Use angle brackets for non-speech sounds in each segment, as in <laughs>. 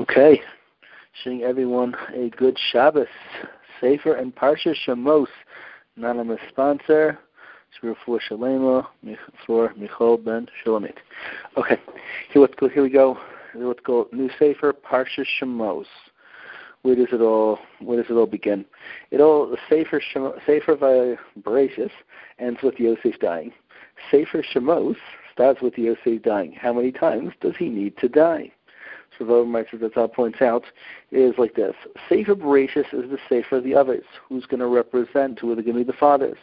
Okay. Wishing everyone a good Shabbos. Sefer and Parsha Shemos. Anonymous sponsor. Shrefu Shalema for Michal Ben Shulamit. Okay. Here, let's go. Here we go. Let's go. New Sefer Parsha Shemos. Where does it all? Where does it all begin? It all Sefer Shemo, Sefer Bereshis ends with Yosef dying. Sefer Shemos starts with Yosef dying. How many times does he need to die? Shavov Meister points out, is like this. Sefer Bereshis is the Sefer of the others. Who's going to represent? Who are going to be the fathers?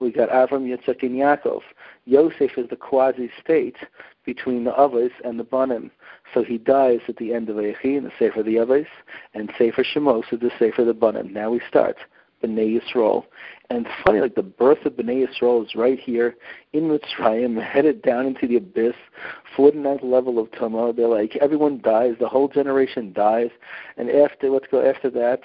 We got Avram, Yitzchak, and Yaakov. Yosef is the quasi-state between the others and the Banim. So he dies at the end of Echi in the Sefer of the others, and Sefer Shemos is the Sefer of the Banim. Now we start. Bnei Yisrael. And it's funny, like the birth of Bnei Yisrael is right here in Mitzrayim, <laughs> headed down into the abyss, 49th level of Tama. They're like, everyone dies, the whole generation dies, and after, let's go after that,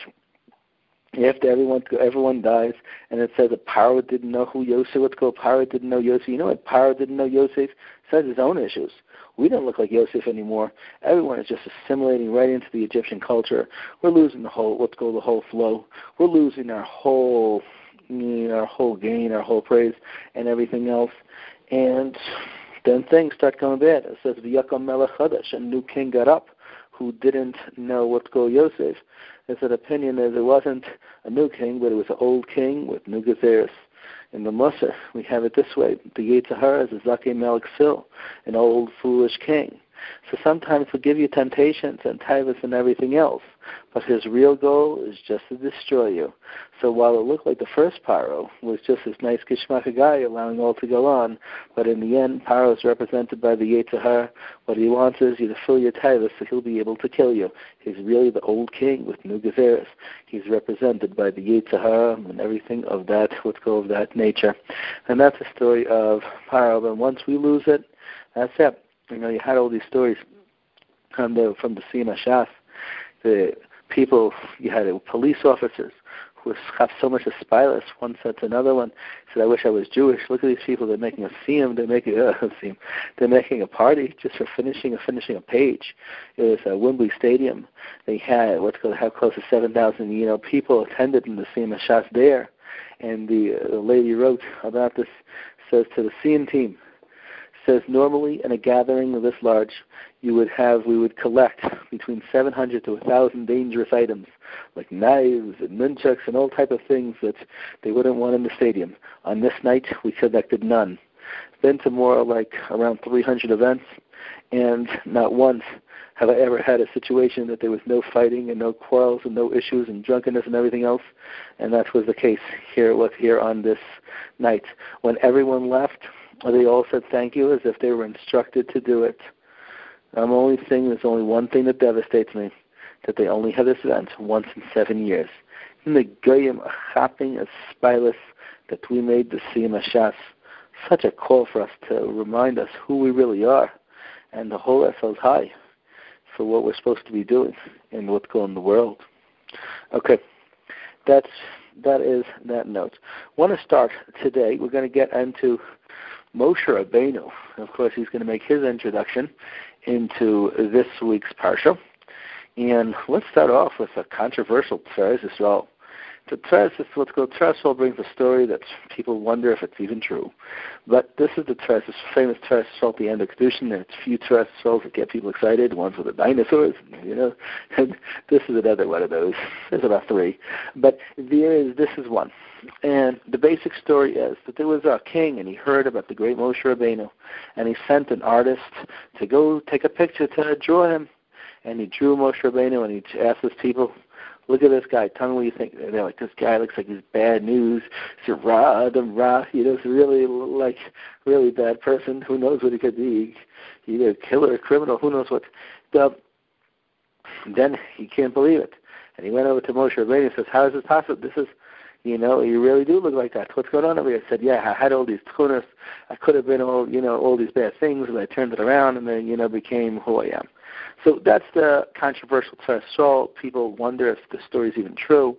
after everyone everyone dies, and it says that Paro didn't know who Yosef. Let's go. Paro didn't know Yosef. You know what? Paro didn't know Yosef. It says his own issues. We don't look like Yosef anymore. Everyone is just assimilating right into the Egyptian culture. We're losing the whole. Let's go. The whole flow. We're losing our whole, our whole gain, our whole praise, and everything else. And then things start coming bad. It says V'yakam Melech a new king got up who didn't know what to go Yosef. There's an opinion that it wasn't a new king, but it was an old king with new gezeres. In the Musar, we have it this way. The Yetzer Hara is a Zakeh Melech Sil, an old foolish king. So sometimes he'll give you temptations and taivas and everything else, but his real goal is just to destroy you. So while it looked like the first Paro was just this nice Gishmaka guy allowing all to go on, but in the end, Paro is represented by the Yetzer Hara. What he wants is you to fill your taivas so he'll be able to kill you. He's really the old king with new gezeres. He's represented by the Yetzer Hara and everything of that, let's go of that nature. And that's the story of Paro. And once we lose it, that's it you know, you had all these stories from the from the Sima Shas. The people you had police officers who have so much aspilus. One said to another one, said, "I wish I was Jewish. Look at these people. They're making a siyum. They're making a <laughs> siyum. They're making a party just for finishing finishing a page." It was at Wembley Stadium. They had what's called how close to seven thousand you know people attended in the Sima Shas there, and the, uh, the lady wrote about this. Says to the siyum team, says normally in a gathering this large, you would have we would collect between 700 to 1,000 dangerous items like knives and nunchucks and all type of things that they wouldn't want in the stadium. On this night, we collected none. Been to more like around 300 events, and not once have I ever had a situation that there was no fighting and no quarrels and no issues and drunkenness and everything else. And that was the case here with here on this night. When everyone left, they all said thank you as if they were instructed to do it. I'm only saying there's only one thing that devastates me, that they only have this event once in seven years. In the Goyim Achaping a Spilus that we made the Siyum Shas, such a call for us to remind us who we really are and the whole Essel's high for what we're supposed to be doing and what's going in the world. Okay, that's that is that note. Want to start today. We're going to get into Moshe Rabbeinu. Of course, he's going to make his introduction into this week's parsha. And let's start off with a controversial Tiferes Yisrael. The Tiferes, let's go. Tiferes brings a story that people wonder if it's even true. But this is the Tiferes, this famous Tiferes at the end of Kedushin. There's few Tiferes that get people excited, ones with the dinosaurs, you know. <laughs> And this is another one of those. There's about three. But there is, this is one. And the basic story is that there was a king, and he heard about the great Moshe Rabbeinu, and he sent an artist to go take a picture to draw him. And he drew Moshe Rabbeinu, and he asked his people, "Look at this guy. Tell me what you think." And they're like, "This guy looks like he's bad news. He's rah, Adam rah. You know, he's really like really bad person. Who knows what he could be? Either a killer, a criminal. Who knows what?" The, then he can't believe it, and he went over to Moshe Rabbeinu and says, "How is this possible? This is." you know, you really do look like that. What's going on over here? I said, yeah, I had all these tunas. I could have been all, you know, all these bad things, but I turned it around and then, you know, became who I am. So that's the controversial Tzar Yisrael. People wonder if the story is even true,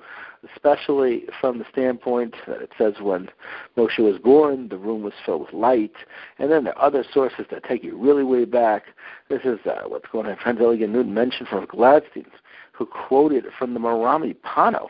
especially from the standpoint that it says when Moshe was born, the room was filled with light. And then there are other sources that take you really way back. This is uh, what's going on. Franz Elegant Newton mentioned from Gladstein, who quoted from the Marami Pano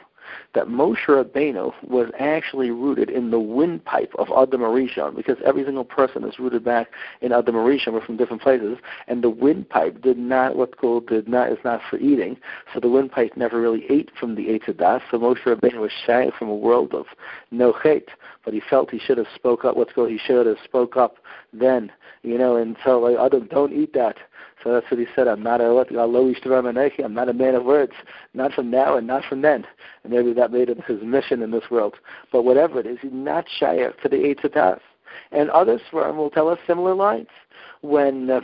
that Moshe Rabbeinu was actually rooted in the windpipe of Adam Arishon, because every single person is rooted back in Adam Arishon. We're from different places, and the windpipe did not what's called did not is not for eating. So the windpipe never really ate from the Eitz HaDaas. So Moshe Rabbeinu was shy from a world of no hate, but he felt he should have spoke up. What's called he should have spoke up then, you know, and so like Adam, don't eat that. So that's what he said. I'm not a I'm not a man of words, not from now and not from then. And maybe that made him his mission in this world. But whatever it is, he's not shy to the Eitz HaDaas. And others will tell us similar lines. When uh,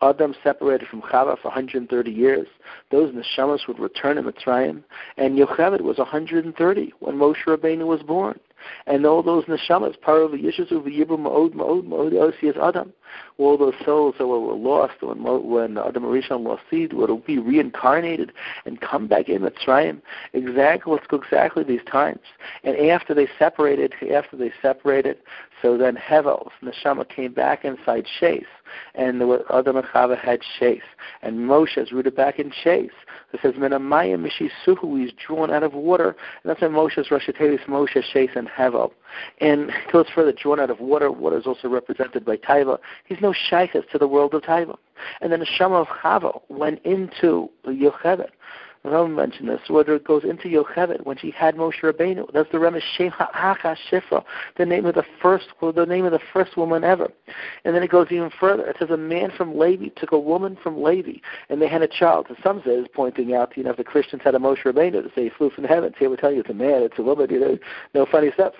Adam separated from Chava for 130 years, those neshamas would return in Mitzrayim, and Yocheved was 130 when Moshe Rabbeinu was born and all those neshamas, part of the Yishus of the Yibum Ma'od Ma'od Ma'od Osias Adam, all those souls that were lost when when Adam Arishon lost seed would be reincarnated and come back in Mitzrayim. Exactly, let's go exactly these times. And after they separated, after they separated, so then Hevel's neshama came back inside Shais, and the Adam and Chava had Shais, and Moshe is rooted back in Shais. It says Menamayim Mishisuhu, he's drawn out of water, and that's why Moshe's Rosh Moshe, Shais, and Hevel. And goes further, drawn out of water. Water is also represented by Taiva. He's no shaykhs to the world of Taiva. And then the Shema of Chava went into Yocheved. Rambam mentioned this, whether it goes into Yocheved when she had Moshe Rabbeinu. That's the Remesh Shem Ha'acha Shifra, the name of the first, well, the name of the first woman ever. And then it goes even further. It says a man from Levi took a woman from Levi, and they had a child. And some say says, pointing out, you know, if the Christians had a Moshe Rabbeinu to say he flew from heaven, here we tell you it's a man, it's a woman, you know, no funny stuff.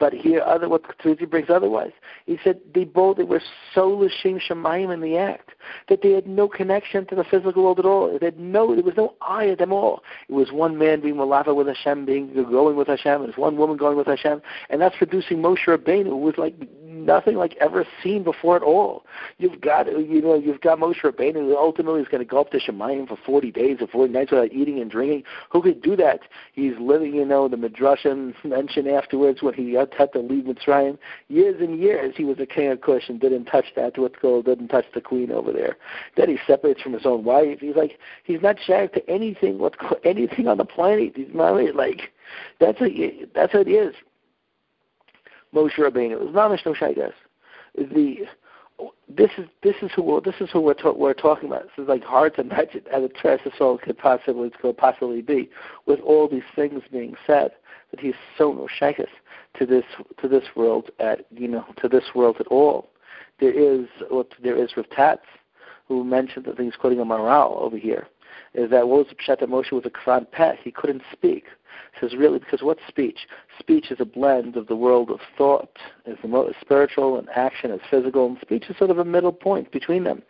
But here, other what Tzvi brings otherwise. He said they both they were so l'shem shemayim in the act that they had no connection to the physical world at all. They had no, there was no eye at them all. It was one man being malava with Hashem, being going with Hashem, and one woman going with Hashem, and that's producing Moshe Rabbeinu, who was like nothing like ever seen before at all. You've got, you know, you've got Moshe Rabbeinu who ultimately is going to go up to Shemayim for 40 days or 40 nights without eating and drinking. Who could do that? He's living, you know, the Midrashim mention afterwards when he had to leave Mitzrayim. Years and years he was a king of Cush and didn't touch that what's called, didn't touch the queen over there. Then he separates from his own wife. He's like, he's not shagged to anything, what's anything on the planet. He's not like, that's a, that's what it is. Moshe Rabbeinu. It was mamish no shaygas. The this is this is who we're, this is who we're, to, we're talking about. This is like hard to imagine as a Teres soul could possibly could possibly be with all these things being said that he's so no shaygas to this to this world at you know to this world at all. There is what there is with Tats who mentioned that he's quoting a morale over here is that what was the Pshat Moshe was a Kran pet? He couldn't speak says really because what's speech? Speech is a blend of the world of thought, is the spiritual, and action is physical, and speech is sort of a middle point between them.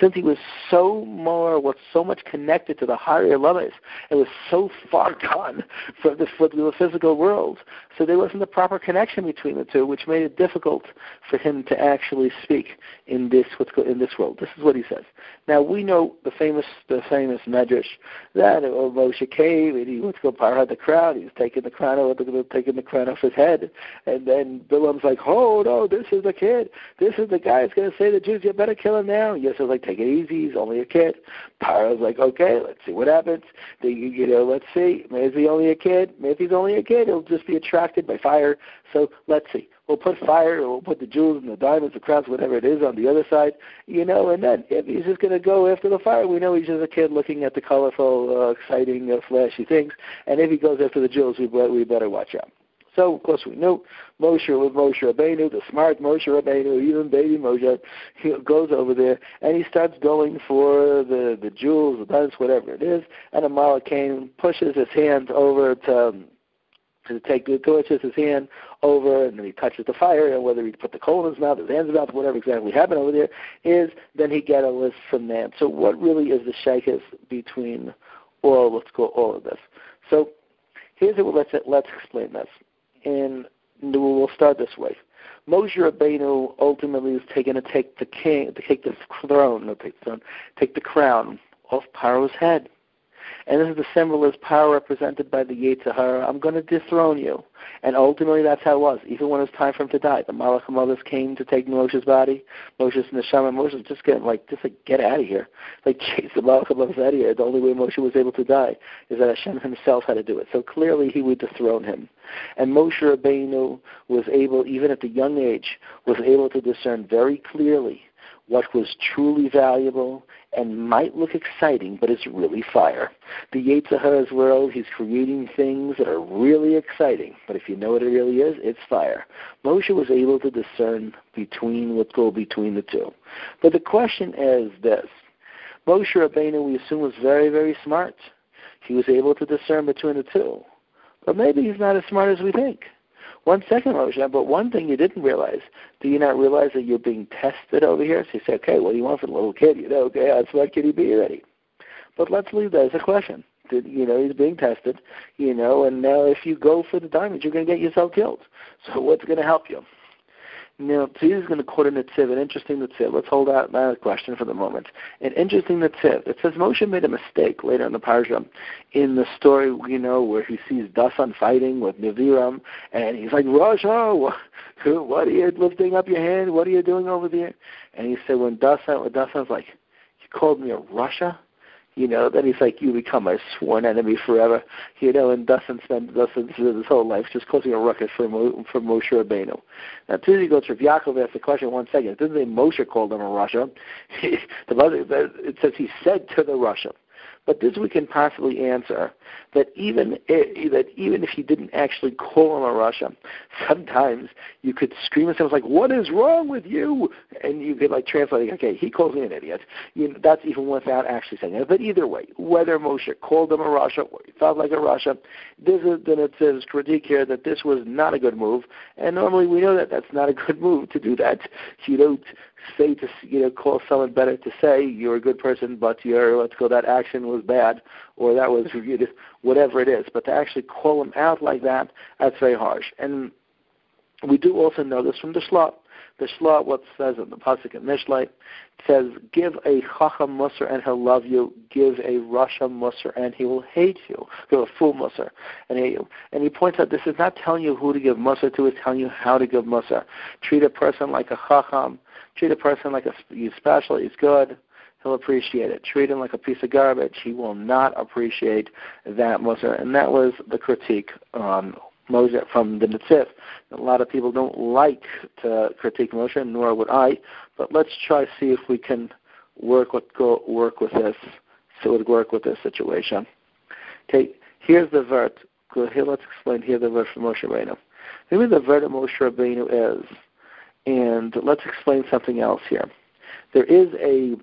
Since he was so more, was so much connected to the higher levels, it was so far <laughs> gone from the, from the physical world, so there wasn't a proper connection between the two, which made it difficult for him to actually speak in this what's in this world. This is what he says. Now we know the famous the famous medrash that oh, Moshe came and he went to go parad the crowd. He was taking the crown off, taking the crown off his head, and then Bilam's like, "Oh no, this is the kid. This is the guy who's going to say the Jews. You better kill him now." Yosef's like, "Take it easy. He's only a kid." Paro's like, "Okay, let's see what happens. The, you know, let's see. Maybe he's only a kid. Maybe he's only a kid. He'll just be attracted by fire. So let's see." We'll put fire, or we'll put the jewels and the diamonds, the crowns, whatever it is, on the other side, you know. And then if he's just going to go after the fire, we know he's just a kid looking at the colorful, uh, exciting, uh, flashy things. And if he goes after the jewels, we we better watch out. So, of course, we know Moshe with Moshe Rabbeinu, the smart Moshe Rabbeinu, even baby Moshe, he goes over there and he starts going for the the jewels, the diamonds, whatever it is. And Amalek came, pushes his hand over to. Um, to take the torches, his hand over, and then he touches the fire, and whether he put the coal in his mouth, his hands mouth, whatever exactly happened over there, is then he get a list from that. So what really is the shaykhs between all, let's go all of this? So here's what let's let's explain this, and we'll start this way. Moshe Rabbeinu ultimately is taken to take the king, to take the throne, no, take the throne, take the crown off Paro's head. And this is the symbol as power represented by the Yetzer Hara. I'm going to dethrone you. And ultimately, that's how it was. Even when it was time for him to die, the Malach HaMaves came to take Moshe's body. Moshe's neshama. Moshe just get like, just like, get out of here. <laughs> Like, chase the Malach HaMaves out of here. The only way Moshe was able to die is that Hashem himself had to do it. So clearly, he would dethrone him. And Moshe Rabbeinu was able, even at the young age, was able to discern very clearly what was truly valuable and might look exciting, but it's really fire. The Yetzer Hara's world, he's creating things that are really exciting, but if you know what it really is, it's fire. Moshe was able to discern between what go between the two. But the question is this. Moshe Rabbeinu, we assume, was very, very smart. He was able to discern between the two. But maybe he's not as smart as we think. One second, Moshe, but one thing you didn't realize, do you not realize that you're being tested over here? So you say, okay, what do you want from the little kid? You know, okay, how smart can he be already? But let's leave that as a question. Did, you know, he's being tested, you know, and now if you go for the diamond, you're going to get yourself killed. So what's going to help you? Now, Tzid is going to quote in Netziv, an interesting Netziv. Let's hold out that question for the moment. An interesting Netziv. It says Moshe made a mistake later in the parsha, in the story, you know, where he sees Dasan fighting with Neviram, and he's like, Rasha, what, <laughs> what are you lifting up your hand? What are you doing over there? And he said, when Dasan, when Dasan's like, you called me a rasha? You know, then he's like, you become my sworn enemy forever, you know, and Dasan spends Dasan his whole life just causing a ruckus for Mo, for Moshe Rabbeinu. Now, Tuesday goes for Yaakov asked the question one second. It doesn't say Moshe called him a rasha. <laughs> it says he said to the rasha. But this we can possibly answer that even if, that even if he didn't actually call him a rasha, <laughs> sometimes you could scream at someone like, "What is wrong with you?" And you could like translate, "Okay, he calls me an idiot." You know, that's even without actually saying it. But either way, whether Moshe called him a rasha or he felt like a rasha, this is then it says critique here that this was not a good move. And normally we know that that's not a good move to do that. <laughs> You don't say to you know call someone better to say you're a good person, but your let's go that action was bad or that was <laughs> you know, whatever it is. But to actually call them out like that, that's very harsh. And we do also know this from the Shlot. The Shlot, what says in the pasuk in Mishlei, says, "Give a chacham musar and he'll love you. Give a rasha musar and he will hate you. Give a fool musar and hate you." And he points out this is not telling you who to give musar to; it's telling you how to give musar. Treat a person like a chacham Treat a person like a, he's special, he's good, he'll appreciate it. Treat him like a piece of garbage, he will not appreciate that Musa. And that was the critique on Moshe from the Netziv. A lot of people don't like to critique Moshe, nor would I. But let's try to see if we can work with go work with this. So it would work with this situation. Okay, here's the vert. Here, let's explain here the vert from Moshe Rabbeinu. Maybe the vert of Moshe Rabbeinu is and let's explain something else here. There is a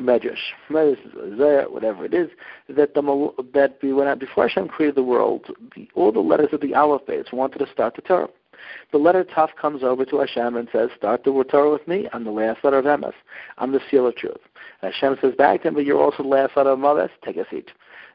medrash, whatever it is, that the that we when before Hashem created the world, the, all the letters of the alphabet wanted to start the Torah. The letter Taf comes over to Hashem and says, "Start the Torah with me. I'm the last letter of Emes. I'm the seal of truth." And Hashem says back to him, "But you're also the last letter of Maves. Take a seat."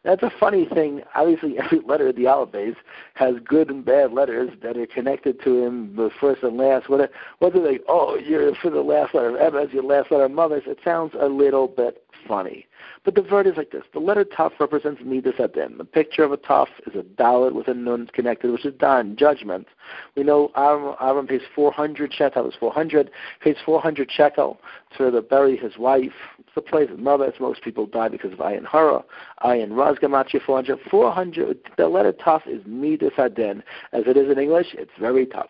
That's a funny thing. Obviously, <laughs> every letter of the alphabet has good and bad letters that are connected to him, the first and last. What, what do they? Oh, you're for the last letter of Emes, your last letter of Maves. It sounds a little bit funny. But the word is like this. The letter Taf represents Midas HaDin. The picture of a Taf is a Dalet with a Nun connected, which is Dan, judgment. We know Aaron, pays 400 shekel. It's 400. Pays 400 shekel to bury his wife. It's the place of mother. Most people die because of Ayin Hara. Ayin Raz Gamatria 400. 400. The letter Taf is Midas HaDin. As it is in English, it's very tough.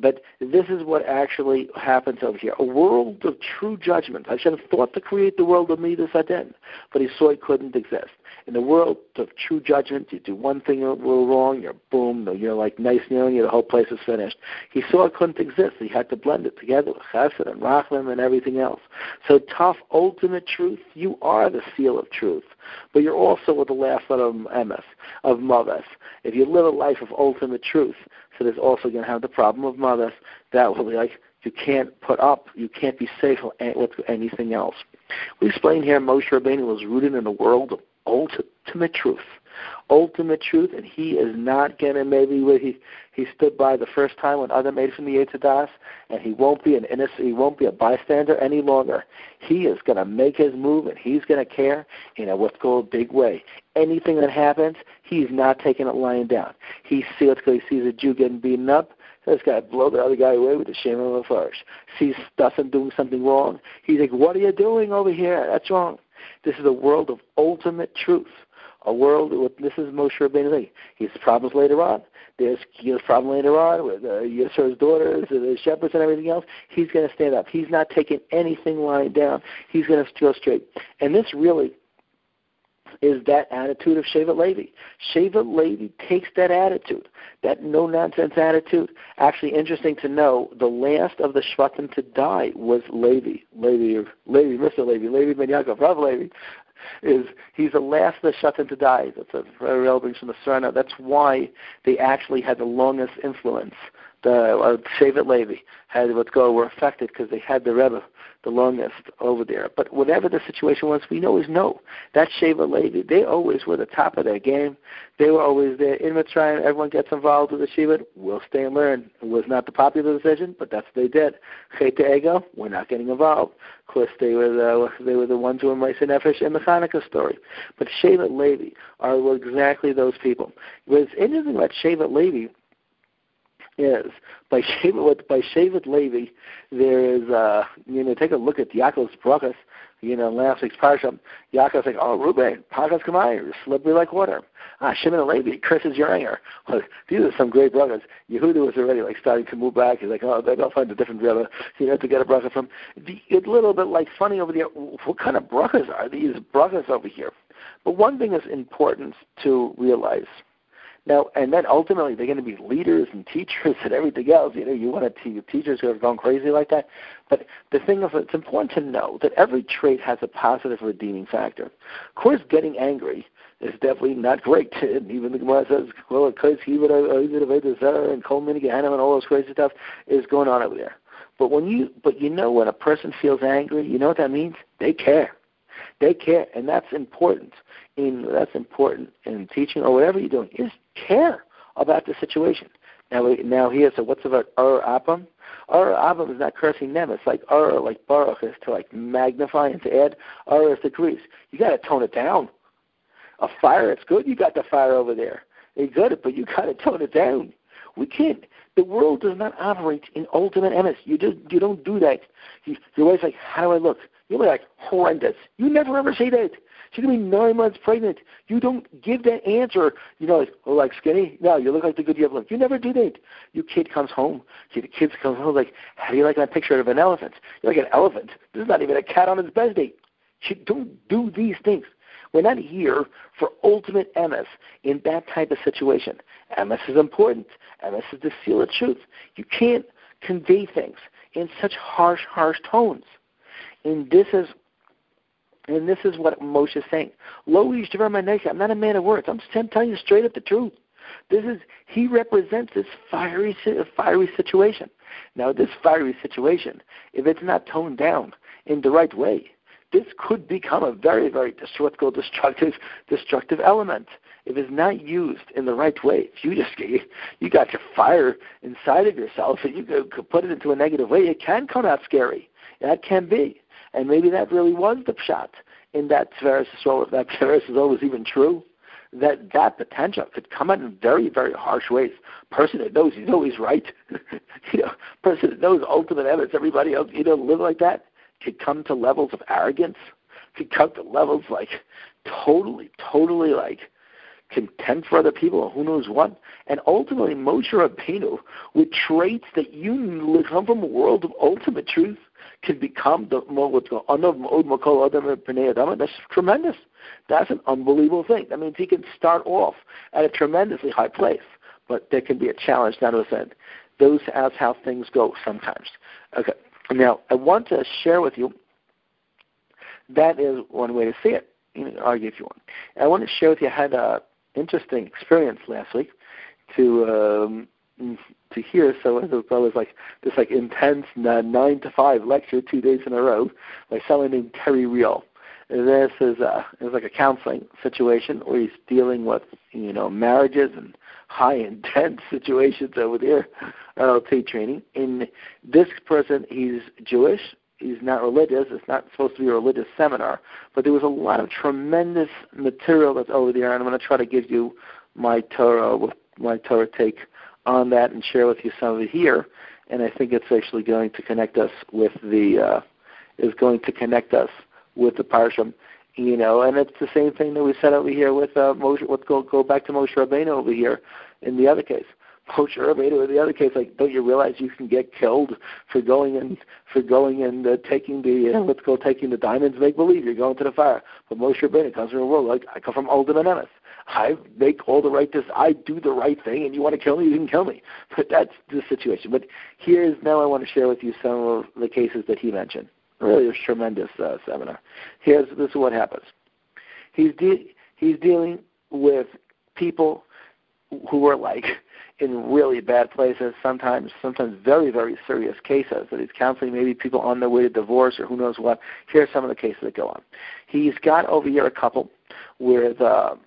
But this is what actually happens over here. A world of true judgment. Hashem thought to create the world of Midas HaDin, but he saw it couldn't exist. In the world of true judgment, you do one thing wrong, you're boom, you're like nice nearly, the whole place is finished. He saw it couldn't exist. He had to blend it together with chesed and rachman and everything else. So tough, ultimate truth, you are the seal of truth, but you're also with the last letter of emes, of maves. If you live a life of ultimate truth, so there's also going to have the problem of mothers that will be like you can't put up, you can't be safe with anything else. We explain here Moshe Rabbeinu was rooted in a world of ultimate truth. Ultimate truth, and he is not going to maybe he he stood by the first time when other made from the Eitz HaDaas, and he won't be an innocent, he won't be a bystander any longer. He is going to make his move, and he's going to care in a what's called big way. Anything that happens, he's not taking it lying down. He sees, he sees a Jew getting beaten up, this guy blow the other guy away with the shame of a flourish. Sees Dasan doing something wrong. He's like, What are you doing over here? That's wrong. This is a world of ultimate truth. A world with this is Moshe Rabbeinu. He has problems later on. There's he has problem later on with uh, Yisro's daughters, and the shepherds, and everything else. He's going to stand up. He's not taking anything lying down. He's going to go straight. And this really is that attitude of Shevet Levi. Shevet Levi takes that attitude, that no nonsense attitude. Actually, interesting to know, the last of the Shvatim to die was Levi, Levi, Levi, Mr. Levi, Levi Ben Yaakov, Rav Levi. Is he's the last of the Shvatim to die. That's a very relevant from the Serena. That's why they actually had the longest influence. The uh, Shevet Levi had what's go were affected because they had the Rebbe the longest over there. But whatever the situation was, we always know that Shevet Levi, they always were the top of their game. They were always there in Mitzrayim. Everyone gets involved with the Shevet. We'll stay and learn. It was not the popular decision, but that's what they did. Chet Ego, we're not getting involved. Of course, they were the they were the ones who were Meiser Nefesh in the Hanukkah story. But Shevet Levi are were exactly those people. What's interesting about Shevet Levi is by <laughs> Shevet by Shevet Levi, there is uh you know take a look at Yaakov's brachas. You know, last week's parsha, Yaakov's like, "Oh, Pagas Kamayr, slippery like water." Ah, Shimon and Levi curses your anger. <laughs> Well, these are some great brothers. Yehuda was already like starting to move back. He's like, "Oh, maybe I'll find a different brother, you know, to get a bracha from." The, it's a little bit like funny over there. What kind of brachas are these brachas over here? But one thing is important to realize now, and then ultimately they're going to be leaders and teachers <laughs> and everything else. You know, you want to see teachers who are going crazy like that. But the thing is, it's important to know that every trait has a positive redeeming factor. Of course, getting angry is definitely not great. <laughs> And even the Gemara says, well, because uh, he would have and Kol Gehenna and all those crazy stuff is going on over there. But when you, but you know, when a person feels angry, you know what that means? They care. They care, and that's important. In that's important in teaching or whatever you're doing is care about the situation. Now, now here, so what's about Ur Abam? Ur Abam is not cursing them. It's like Ur, like Baruch, is to like magnify and to add. Ur is to decrease. You got to tone it down. A fire, it's good. You got the fire over there. It's good, but you got to tone it down. We can't. The world does not operate in ultimate emes. You just you don't do that. You, your wife's like, how do I look? You'll be like, horrendous. You never ever say that. She's gonna be nine months pregnant. You don't give that answer. You know, like, oh, like skinny. No, you look like the good you have look. You never do that. Your kid comes home. The kid comes home like, how do you like that picture of an elephant? You're like an elephant. This is not even a cat on its best day. You don't do these things. We're not here for ultimate emes in that type of situation. Emes is important. Emes is the seal of truth. You can't convey things in such harsh, harsh tones. And this is and this is what Moshe is saying. Lo I'm not a man of words. I'm, I'm telling you straight up the truth. This is he represents this fiery fiery situation. Now this fiery situation, if it's not toned down in the right way, this could become a very, very destructive destructive destructive element. If it's not used in the right way, if you just <laughs> you got your fire inside of yourself and you could put it into a negative way, it can come out scary. That can be. And maybe that really was the shot in that Tiferes Yisrael, that <laughs> Tiferes Yisrael was even true, that that potential could come out in very, very harsh ways. Person that knows he's always right, <laughs> you know, person that knows ultimate evidence, everybody else, you know, live like that, could come to levels of arrogance, could come to levels like totally, totally like contempt for other people, who knows what. And ultimately, Moshe Rabbeinu, with traits that you come from a world of ultimate truth, can become the what's called adam That's tremendous. That's an unbelievable thing. That means he can start off at a tremendously high place, but there can be a challenge down to the end. Those as how things go sometimes. Okay. Now I want to share with you. That is one way to see it. You can argue if you want. I want to share with you. I had an interesting experience last week to um, to hear. So it was like this like intense nine to five lecture two days in a row by someone named Terry Real. this is a is like a counseling situation where he's dealing with you know marriages and high intense <laughs> situations over there, LT training. In this person, he's Jewish. He's not religious. It's not supposed to be a religious seminar, but there was a lot of tremendous material that's over there, and I'm going to try to give you my Torah with my Torah take on that and share with you some of it here. And I think it's actually going to connect us with the uh, is going to connect us with the Parsham, you know, and it's the same thing that we said over here with uh, Moshe. Let's go go back to Moshe Rabbeinu over here in the other case. <laughs> Moshe Rabbeinu in the other case, like, don't you realize you can get killed for going and for going and uh, taking the uh, let's go taking the diamonds, make believe you're going to the fire. But Moshe Rabbeinu comes from a world like I come from Oldham and. I make all the right this I do the right thing and you want to kill me, you can kill me. <laughs> But that's the situation. But here's now I want to share with you some of the cases that he mentioned. Really, a tremendous uh, seminar. Here's this is what happens. He's de- he's dealing with people who are like in really bad places. Sometimes, sometimes very very serious cases that he's counseling. Maybe people on their way to divorce or who knows what. Here's some of the cases that go on. He's got over here a couple where the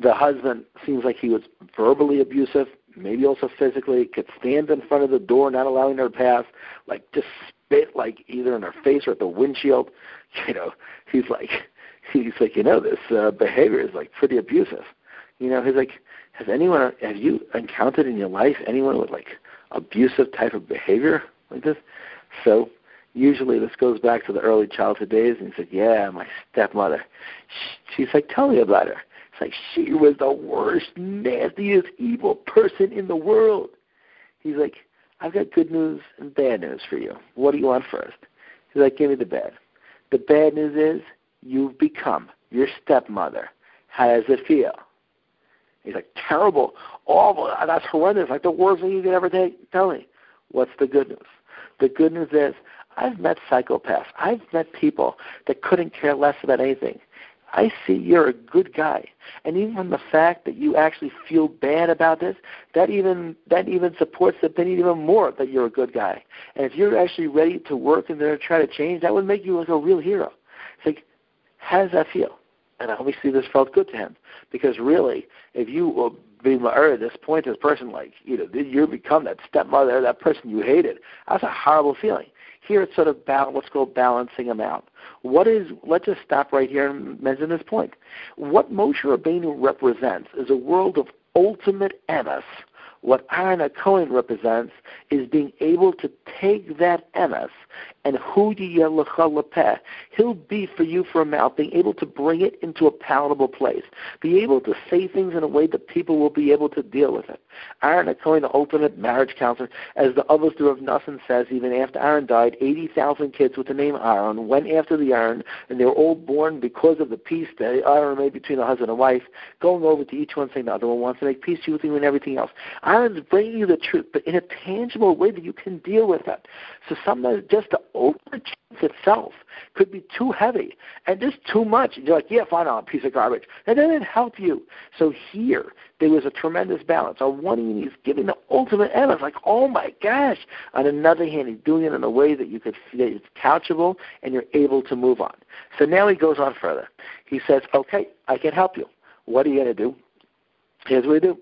the husband seems like he was verbally abusive, maybe also physically, could stand in front of the door, not allowing her to pass, like just spit like either in her face or at the windshield. <laughs> You know, he's like, <laughs> he's like, you know, this uh, behavior is like pretty abusive. You know, he's like, has anyone, have you encountered in your life anyone with like abusive type of behavior like this? So usually this goes back to the early childhood days, and he said, yeah, my stepmother. She's like, tell me about her. It's like she was the worst, nastiest, evil person in the world. He's like, I've got good news and bad news for you. What do you want first? He's like, give me the bad. The bad news is you've become your stepmother. How does it feel? He's like, terrible, awful, that's horrendous, like the worst thing you could ever take. Tell me, what's the good news? The good news is I've met psychopaths. I've met people that couldn't care less about anything. I see you're a good guy. And even the fact that you actually feel bad about this, that even that even supports the opinion even more that you're a good guy. And if you're actually ready to work and there to try to change, that would make you like a real hero. It's like, how does that feel? And I obviously this felt good to him. Because really, if you will be at this point, this person like, you know, did you become that stepmother, that person you hated, that's a horrible feeling. Here it's sort of ba- what's called balancing them out. What is? Let's just stop right here and mention this point. What Moshe Rabbeinu represents is a world of ultimate emes what Aaron Cohen represents is being able to take that emes and hu lepeh. He'll be for you for a mouth, being able to bring it into a palatable place, be able to say things in a way that people will be able to deal with it. Aaron Cohen, the ultimate marriage counselor, as the Avos of Nassim says, even after Aaron died, 80,000 kids with the name Aaron went after the Aaron, and they were all born because of the peace that Aaron made between the husband and wife, going over to each one saying the other one wants to make peace with you and everything else. Aaron's bringing you the truth, but in a tangible way that you can deal with it. So sometimes just the open chance itself could be too heavy and just too much. You're like, yeah, fine, I'm a piece of garbage. Then it helped you. So here, there was a tremendous balance. On one hand, he's giving the ultimate evidence, like, oh my gosh. On another hand, he's doing it in a way that you could that it's couchable and you're able to move on. So now he goes on further. He says, okay, I can help you. What are you going to do? Here's what we do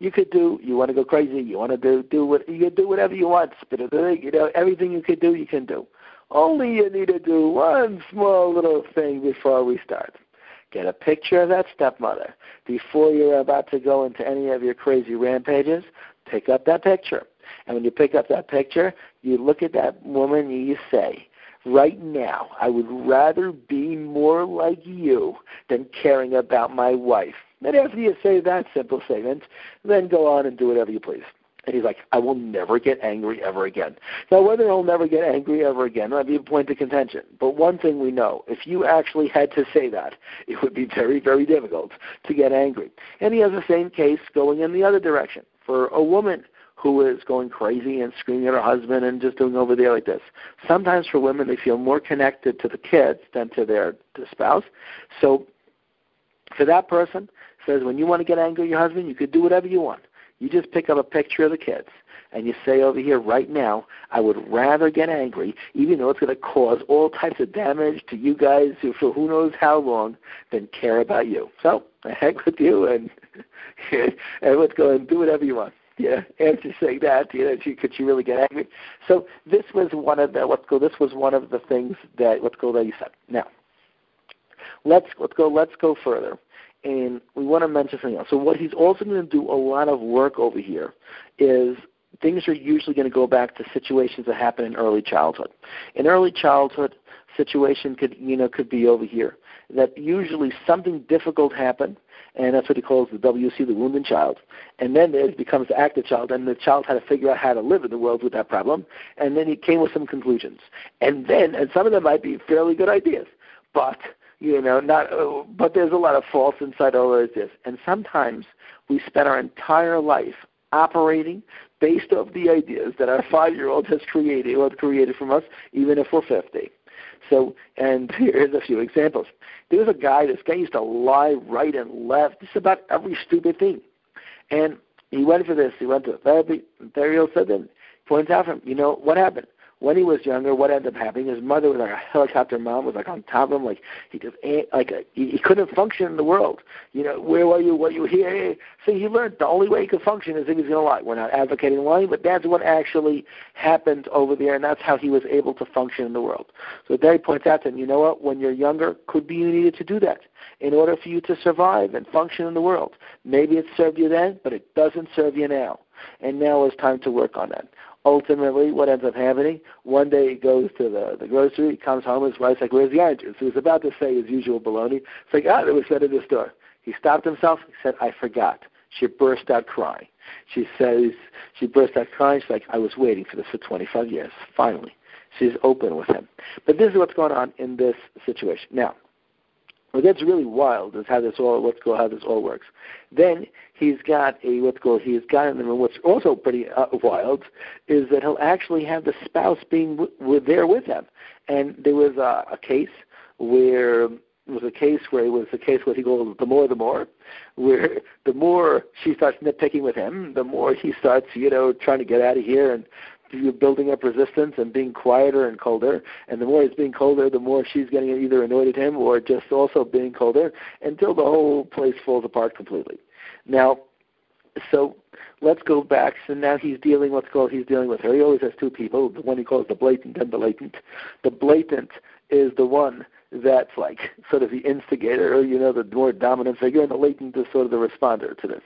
you could do. You want to go crazy. You want to do do what you can do whatever you want. Spit it, you know everything you could do, you can do. Only you need to do one small little thing before we start. Get a picture of that stepmother before you're about to go into any of your crazy rampages. Pick up that picture, and when you pick up that picture, you look at that woman and you say, right now, I would rather be more like you than caring about my wife. And after you say that simple statement, then go on and do whatever you please. And he's like, I will never get angry ever again. Now, whether he'll never get angry ever again might be a point of contention. But one thing we know, if you actually had to say that, it would be very, very difficult to get angry. And he has the same case going in the other direction. For a woman who is going crazy and screaming at her husband and just doing over there like this. Sometimes for women, they feel more connected to the kids than to their to spouse. So for that person, says when you want to get angry at your husband, you could do whatever you want. You just pick up a picture of the kids and you say over here right now, I would rather get angry, even though it's going to cause all types of damage to you guys for who knows how long, than care about you. So, the heck with you, and <laughs> and let's go and do whatever you want. Yeah, after saying that, you know, she, could she really get angry? So this was one of the let's go. This was one of the things that let's go that you said. Now, let's let's go let's go further and we want to mention something else. So what he's also going to do a lot of work over here is things are usually going to go back to situations that happen in early childhood. In early childhood, situation could you know could be over here that usually something difficult happened, and that's what he calls the WC, the wounded child. And then it becomes the active child, and the child had to figure out how to live in the world with that problem. And then he came with some conclusions. And then, and some of them might be fairly good ideas, but you know, not. Uh, but there's a lot of faults inside all of this. And sometimes we spend our entire life operating based off the ideas that our five-year-old has created or created from us, even if we're 50. So, and <laughs> here's a few examples. There was a guy, this guy used to lie right and left, just about every stupid thing. And he went for this. He went to therapy. And therapy said then, points out from him, you know, what happened? When he was younger, what ended up happening? His mother was like a helicopter mom, was like on top of him, like he just like a, he, he couldn't function in the world. You know, where were you? What you here? So he learned the only way he could function is if he's going to lie. We're not advocating lying, but that's what actually happened over there, and that's how he was able to function in the world. So Terry points out to him, you know what? When you're younger, could be you needed to do that in order for you to survive and function in the world. Maybe it served you then, but it doesn't serve you now. And now it's time to work on that ultimately, what ends up happening, one day he goes to the, the grocery, comes home, his wife's like, where's the oranges? He was about to say his usual baloney. It's like, ah, it was said in the store. He stopped himself. He said, I forgot. She burst out crying. She says, she burst out crying. She's like, I was waiting for this for 25 years. Finally. She's open with him. But this is what's going on in this situation. Now, what gets really wild is how this all what's called how this all works. Then he's got a what's called he's got in the room. What's also pretty uh, wild is that he'll actually have the spouse being w- w- there with him. And there was a, a case where it was a case where it was a case where he goes the more the more, where the more she starts nitpicking with him, the more he starts you know trying to get out of here and you're building up resistance and being quieter and colder. And the more he's being colder, the more she's getting either annoyed at him or just also being colder until the whole place falls apart completely. Now, so let's go back. So now he's dealing what's called he's dealing with her. He always has two people. The one he calls the blatant and the latent. The blatant is the one that's like sort of the instigator, or you know, the more dominant figure, and the latent is sort of the responder to this.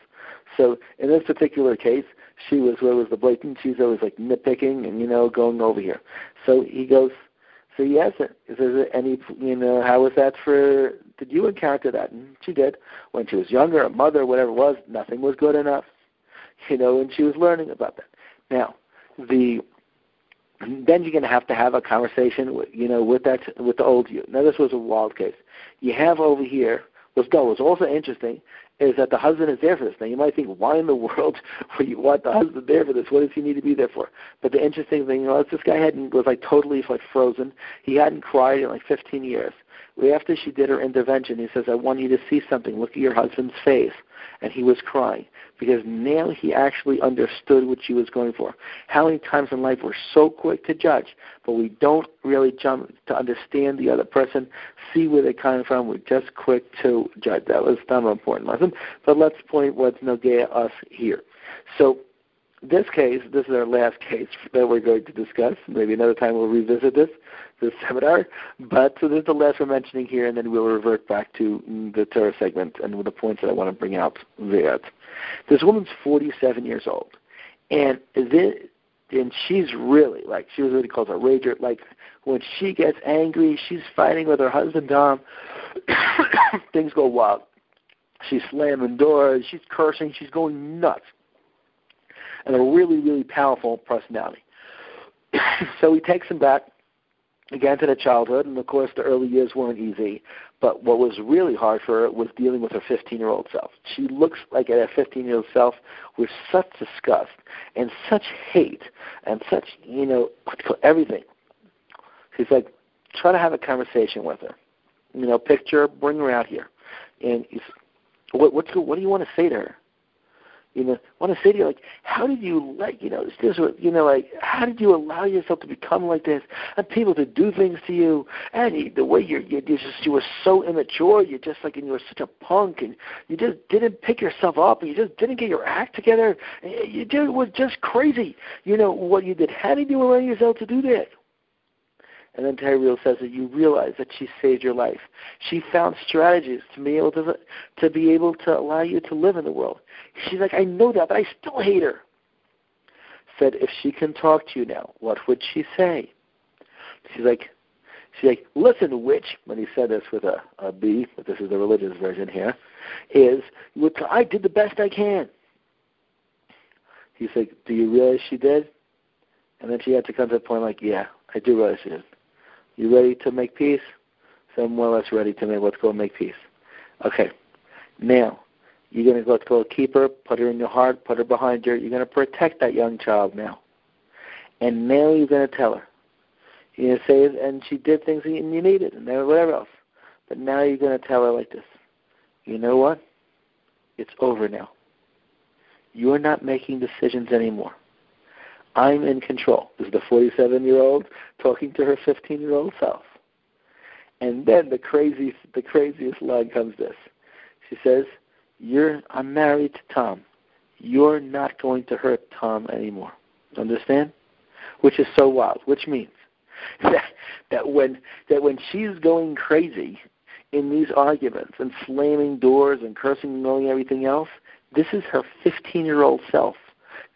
So in this particular case, she was where was the blatant. She's always like nitpicking and you know going over here. So he goes. So yes, is there any you know how was that for? Did you encounter that? And she did when she was younger, a mother, whatever it was. Nothing was good enough, you know, and she was learning about that. Now, the then you're going to have to have a conversation, you know, with that with the old you. Now this was a wild case. You have over here was was also interesting is that the husband is there for this. Now you might think, why in the <laughs> world would you want the husband there for this? What does he need to be there for? But the interesting thing was this guy hadn't was like totally like frozen. He hadn't cried in like 15 years. After she did her intervention, he says, "I want you to see something. Look at your husband's face." And he was crying because now he actually understood what she was going for. How many times in life we're so quick to judge, but we don't really jump to understand the other person, see where they're coming from. We're just quick to judge. That was an important lesson. But let's point what's Nogea us here. So this case, this is our last case that we're going to discuss. Maybe another time we'll revisit this, this <laughs> seminar. But so this is the last we're mentioning here, and then we'll revert back to mm, the Torah segment and the points that I want to bring out there. This woman's 47 years old, and this, and she's really like she was what he calls a rager. Like when she gets angry, she's fighting with her husband Tom. <coughs> Things go wild. She's slamming doors. She's cursing. She's going nuts and a really, really powerful personality. <coughs> so he takes him back again to the childhood, and of course the early years weren't easy. But what was really hard for her was dealing with her 15-year-old self. She looks like at her 15-year-old self with such disgust and such hate and such, you know, everything. He's like, try to have a conversation with her. You know, picture, bring her out here, and he's, what, what's what do you want to say to her? You know, I want to say to you, like, how did you let, you know, this what, you know, like, how did you allow yourself to become like this, and people to do things to you, and you, the way you're, you you just, you were so immature, You're just like, and you were such a punk, and you just didn't pick yourself up, and you just didn't get your act together, and you did was just crazy, you know, what you did. How did you allow yourself to do that? And then Terry says that you realize that she saved your life. She found strategies to be able to to be able to allow you to live in the world. She's like, I know that, but I still hate her. Said, if she can talk to you now, what would she say? She's like, she's like, listen, witch. When he said this with a, a B, but this is the religious version here, is, I did the best I can. He's like, do you realize she did? And then she had to come to the point like, yeah, I do realize she did. You ready to make peace? So more or ready to make, let's go make peace. Okay. Now, you're going to go keep her, put her in your heart, put her behind you. You're going to protect that young child now. And now you're going to tell her. You're going to say, and she did things and you needed, and whatever else. But now you're going to tell her like this. You know what? It's over now. You're not making decisions anymore. I'm in control. This is the 47 year old talking to her 15 year old self. And then the crazy, the craziest line comes this. She says, "You're, I'm married to Tom. You're not going to hurt Tom anymore. Understand? Which is so wild. Which means <laughs> that that when that when she's going crazy in these arguments and slamming doors and cursing and knowing everything else, this is her 15 year old self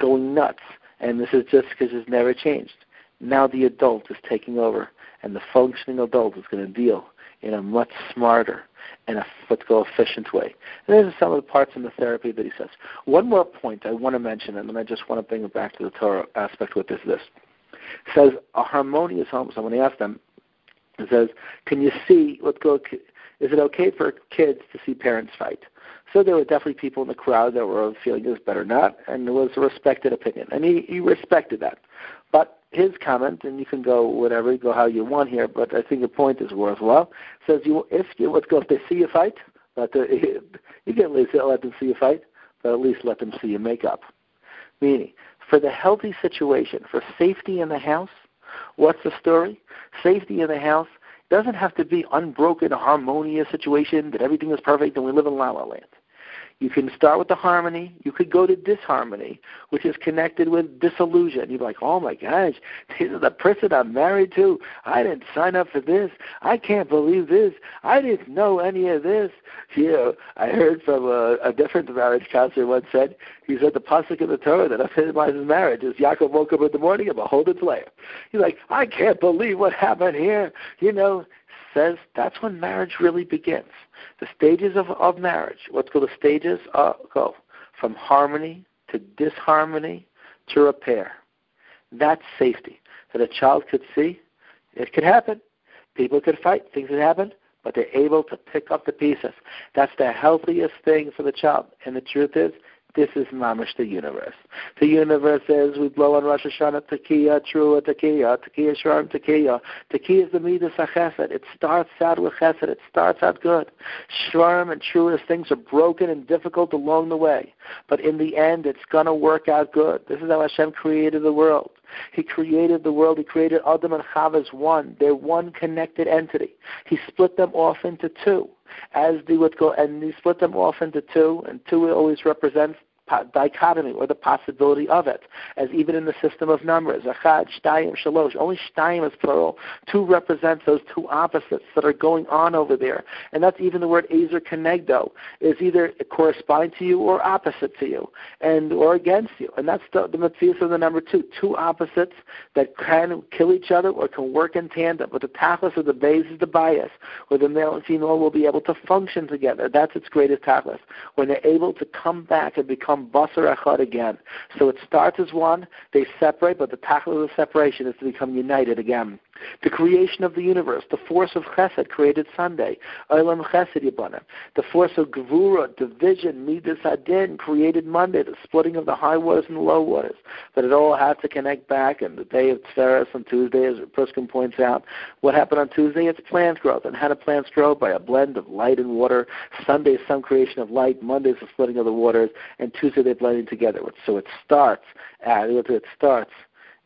going nuts and this is just because it's never changed. Now the adult is taking over, and the functioning adult is going to deal in a much smarter and a let's go efficient way. And these are some of the parts in the therapy that he says. One more point I want to mention, and then I just want to bring it back to the Torah aspect with this. This says a harmonious home. So when he asked them, it says, "Can you see? Let's go. Is it okay for kids to see parents fight?" So there were definitely people in the crowd that were feeling this better not, and it was a respected opinion, and he, he respected that. But his comment, and you can go whatever, go how you want here, but I think the point is worthwhile. Says you, if you let's go, if they see you fight, but the, uh, <laughs> you can at least let them see you fight, but at least let them see you make up. Meaning, for the healthy situation, for safety in the house, what's the story? Safety in the house doesn't have to be unbroken, harmonious situation that everything is perfect and we live in la la land. You can start with the harmony. You could go to disharmony, which is connected with disillusion. You're like, oh my gosh, this is the person I'm married to. I didn't sign up for this. I can't believe this. I didn't know any of this. You know, I heard from a, a different marriage counselor once said, he said the pasuk in the Torah that epitomizes marriage is Yaakov woke up in the morning and behold its Leah. He's like, I can't believe what happened here. You know, says that's when marriage really begins. The stages of, of marriage, what's called the stages, uh, go from harmony to disharmony to repair. That's safety. That a child could see, it could happen. People could fight, things could happen, but they're able to pick up the pieces. That's the healthiest thing for the child. And the truth is, this is mamish the universe. The universe is we blow on Rosh Hashanah tekiah, trua tekiah, tekiah sharm tekiah. Tekiah is the midas chesed. It starts out with chesed. It starts out good. Sharm and trua things are broken and difficult along the way, but in the end, it's gonna work out good. This is how Hashem created the world. He created the world. He created Adam and Chava as one. They're one connected entity. He split them off into two as the would go, and he split them off into two, and two always represents dichotomy or the possibility of it, as even in the system of numbers, achad, shtayim, shalosh, only shtayim is plural. Two represents those two opposites that are going on over there, and that's even the word ezer kenegdo is either corresponding to you or opposite to you, and or against you, and that's the the of the number two, two opposites that can kill each other or can work in tandem. But the tachlis of the base is the bias, where the male and female will be able to function together. That's its greatest tachlis, when they're able to come back and become become basar echad again. So it starts as one, they separate, but the tachlis of the separation is to become united again. The creation of the universe, the force of Chesed created Sunday. Olam Chesed Yibana. The force of Gevura, division, Midas HaDin created Monday, the splitting of the high waters and the low waters. But it all had to connect back, and the day of Tiferes on Tuesday, as Priskin points out, what happened on Tuesday? It's plant growth. And how do plants grow? By a blend of light and water. Sunday is some creation of light, Monday is the splitting of the waters, and Tuesday they're blending together. So it starts, it starts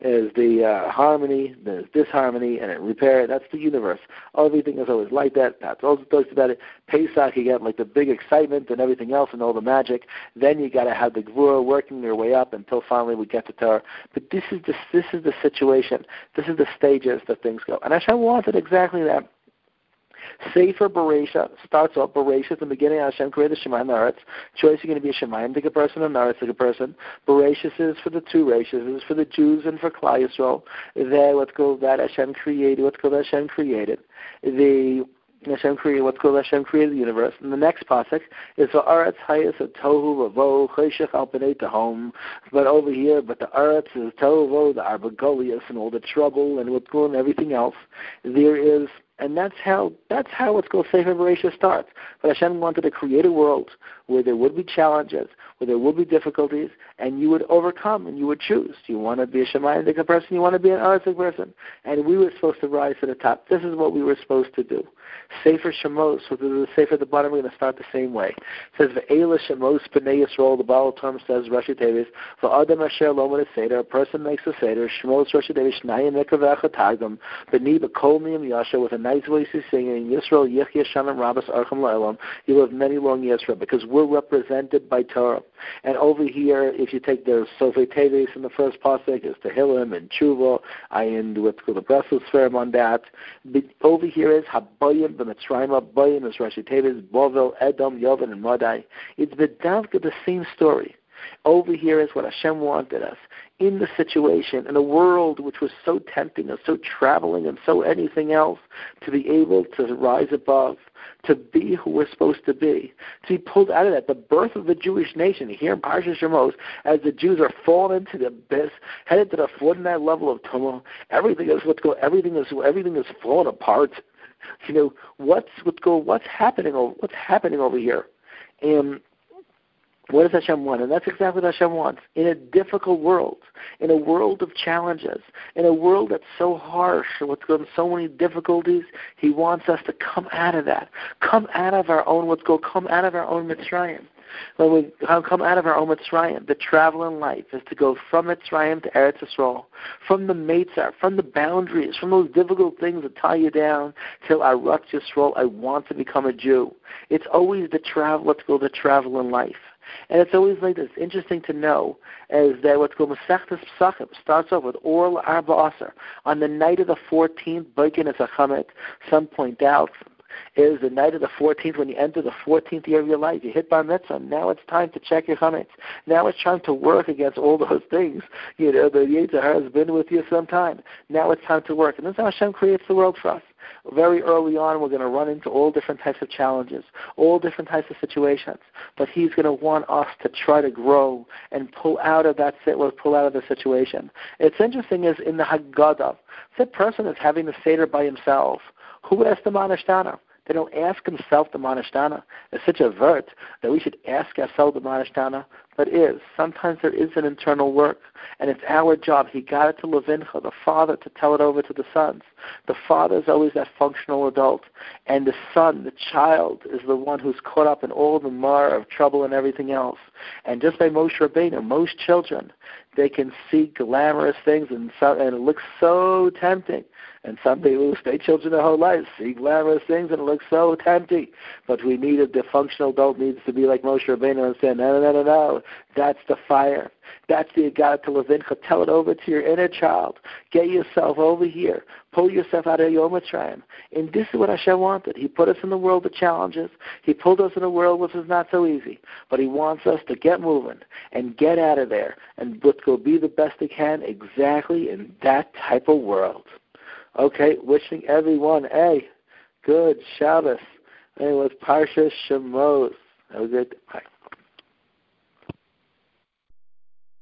is the uh, harmony, there's disharmony, and it repair. That's the universe. Everything is always like that. That's also talks about it. Pesach, you get like the big excitement and everything else and all the magic. Then you got to have the Gvura working their way up until finally we get to Torah. But this is the this is the situation. This is the stages that things go. And Hashem wanted exactly that. Sefer Bereisha starts off Bereisha at the beginning. Hashem created Shemayim and Eretz. Choice you're going to be a Shemayim a person and Eretz a person. Bereisha is for the two races. is for the Jews and for Klal Yisrael. There, what's called that Hashem created. What's called Hashem created. The Hashem created what's called Hashem created the universe. And the next pasuk is for Aretz Hayas of Tohu Vavo Cheshach Al Home. But over here, but the Aretz is Tohu the Arba Galuyos, and all the trouble and what's going everything else. There is and that's how that's how what's called Sefer Bereishis starts. But Hashem wanted to create a world where there would be challenges, where there would be difficulties, and you would overcome and you would choose. Do you want to be a Shemayim person? You want to be an Aretzik person? And we were supposed to rise to the top. This is what we were supposed to do. Sefer Shemos, which is the Sefer at the bottom, we're going to start the same way. It says, Ve'ela Shemos B'nei Yisrael, the Baal HaTurim says, Rashi Tevis, V'adam Asher Lomad Seder, a person makes a Seder, Shemos Rashi Tevis, Shnayim Mekavecha Tagim, B'ni B'kol Miyam Yasha, with a nice voice he's singing, Yisrael Yichya Shanam Rabbas Archam La'ilam, you live many long years for because we're represented by Torah. And over here, if you take the Sofer Tevis in the first pasuk, is Tehillim and Tshuva, I end with the Brussels Fair on that. But over here is Habayim B'Mitzrayim, Habayim is Rashi Tevis, Bovel, Edom, Yovan, and Madai. It's B'davka the same story. Over here is what Hashem wanted us in the situation, in a world which was so tempting and so traveling and so anything else, to be able to rise above, to be who we're supposed to be, to be pulled out of that. The birth of the Jewish nation here in Parshas Shemos, as the Jews are falling into the abyss, headed to the that level of tumult, everything is what's going, everything is everything is falling apart. You know what's what's go what's happening over what's happening over here, and what does Hashem want? And that's exactly what Hashem wants. In a difficult world, in a world of challenges, in a world that's so harsh and with so many difficulties, He wants us to come out of that. Come out of our own, what's called, come out of our own Mitzrayim. When we come out of our own Mitzrayim, the travel in life is to go from Mitzrayim to Eretz Yisrael, from the Meitzar, from the boundaries, from those difficult things that tie you down, till Eretz Yisrael, I want to become a Jew. It's always the travel, let's go the travel in life. And it's always like this. Interesting to know is that what's called Masechtas Psachim starts off with Oral Arba Aser. On the night of the 14th, Bodkin is a. Some point out is the night of the 14th when you enter the 14th year of your life. You hit bar mitzvah. Now it's time to check your chametz. Now it's time to work against all those things. You know, the Yitzhar has been with you some time. Now it's time to work. And this is how Hashem creates the world for us very early on we're going to run into all different types of challenges, all different types of situations. But he's going to want us to try to grow and pull out of that sit pull out of the situation. It's interesting is in the Haggadah, a person is having the Seder by himself, who asked the Mah Nishtanah? They don't ask himself the Mah Nishtanah. It's such a vert that we should ask ourselves the Mah Nishtanah, but is. Sometimes there is an internal work, and it's our job. He got it to Levincha, the father, to tell it over to the sons. The father is always that functional adult, and the son, the child, is the one who's caught up in all the mar of trouble and everything else. And just like Moshe Rabbeinu, most children, they can see glamorous things, and, so, and it looks so tempting. And some people who stay children their whole lives see glamorous things and it looks so tempting. But we need a the functional adult needs to be like Moshe Rabbeinu and say, no, no, no, no, no. That's the fire. That's the Agat to Levincha. Tell it over to your inner child. Get yourself over here. Pull yourself out of your Mitzrayim. And this is what Hashem wanted. He put us in the world of challenges. He pulled us in a world which is not so easy. But He wants us to get moving and get out of there and go be the best they can exactly in that type of world. Okay, wishing everyone a good Shabbos. And it was Parsha Shemos. Have a good bye.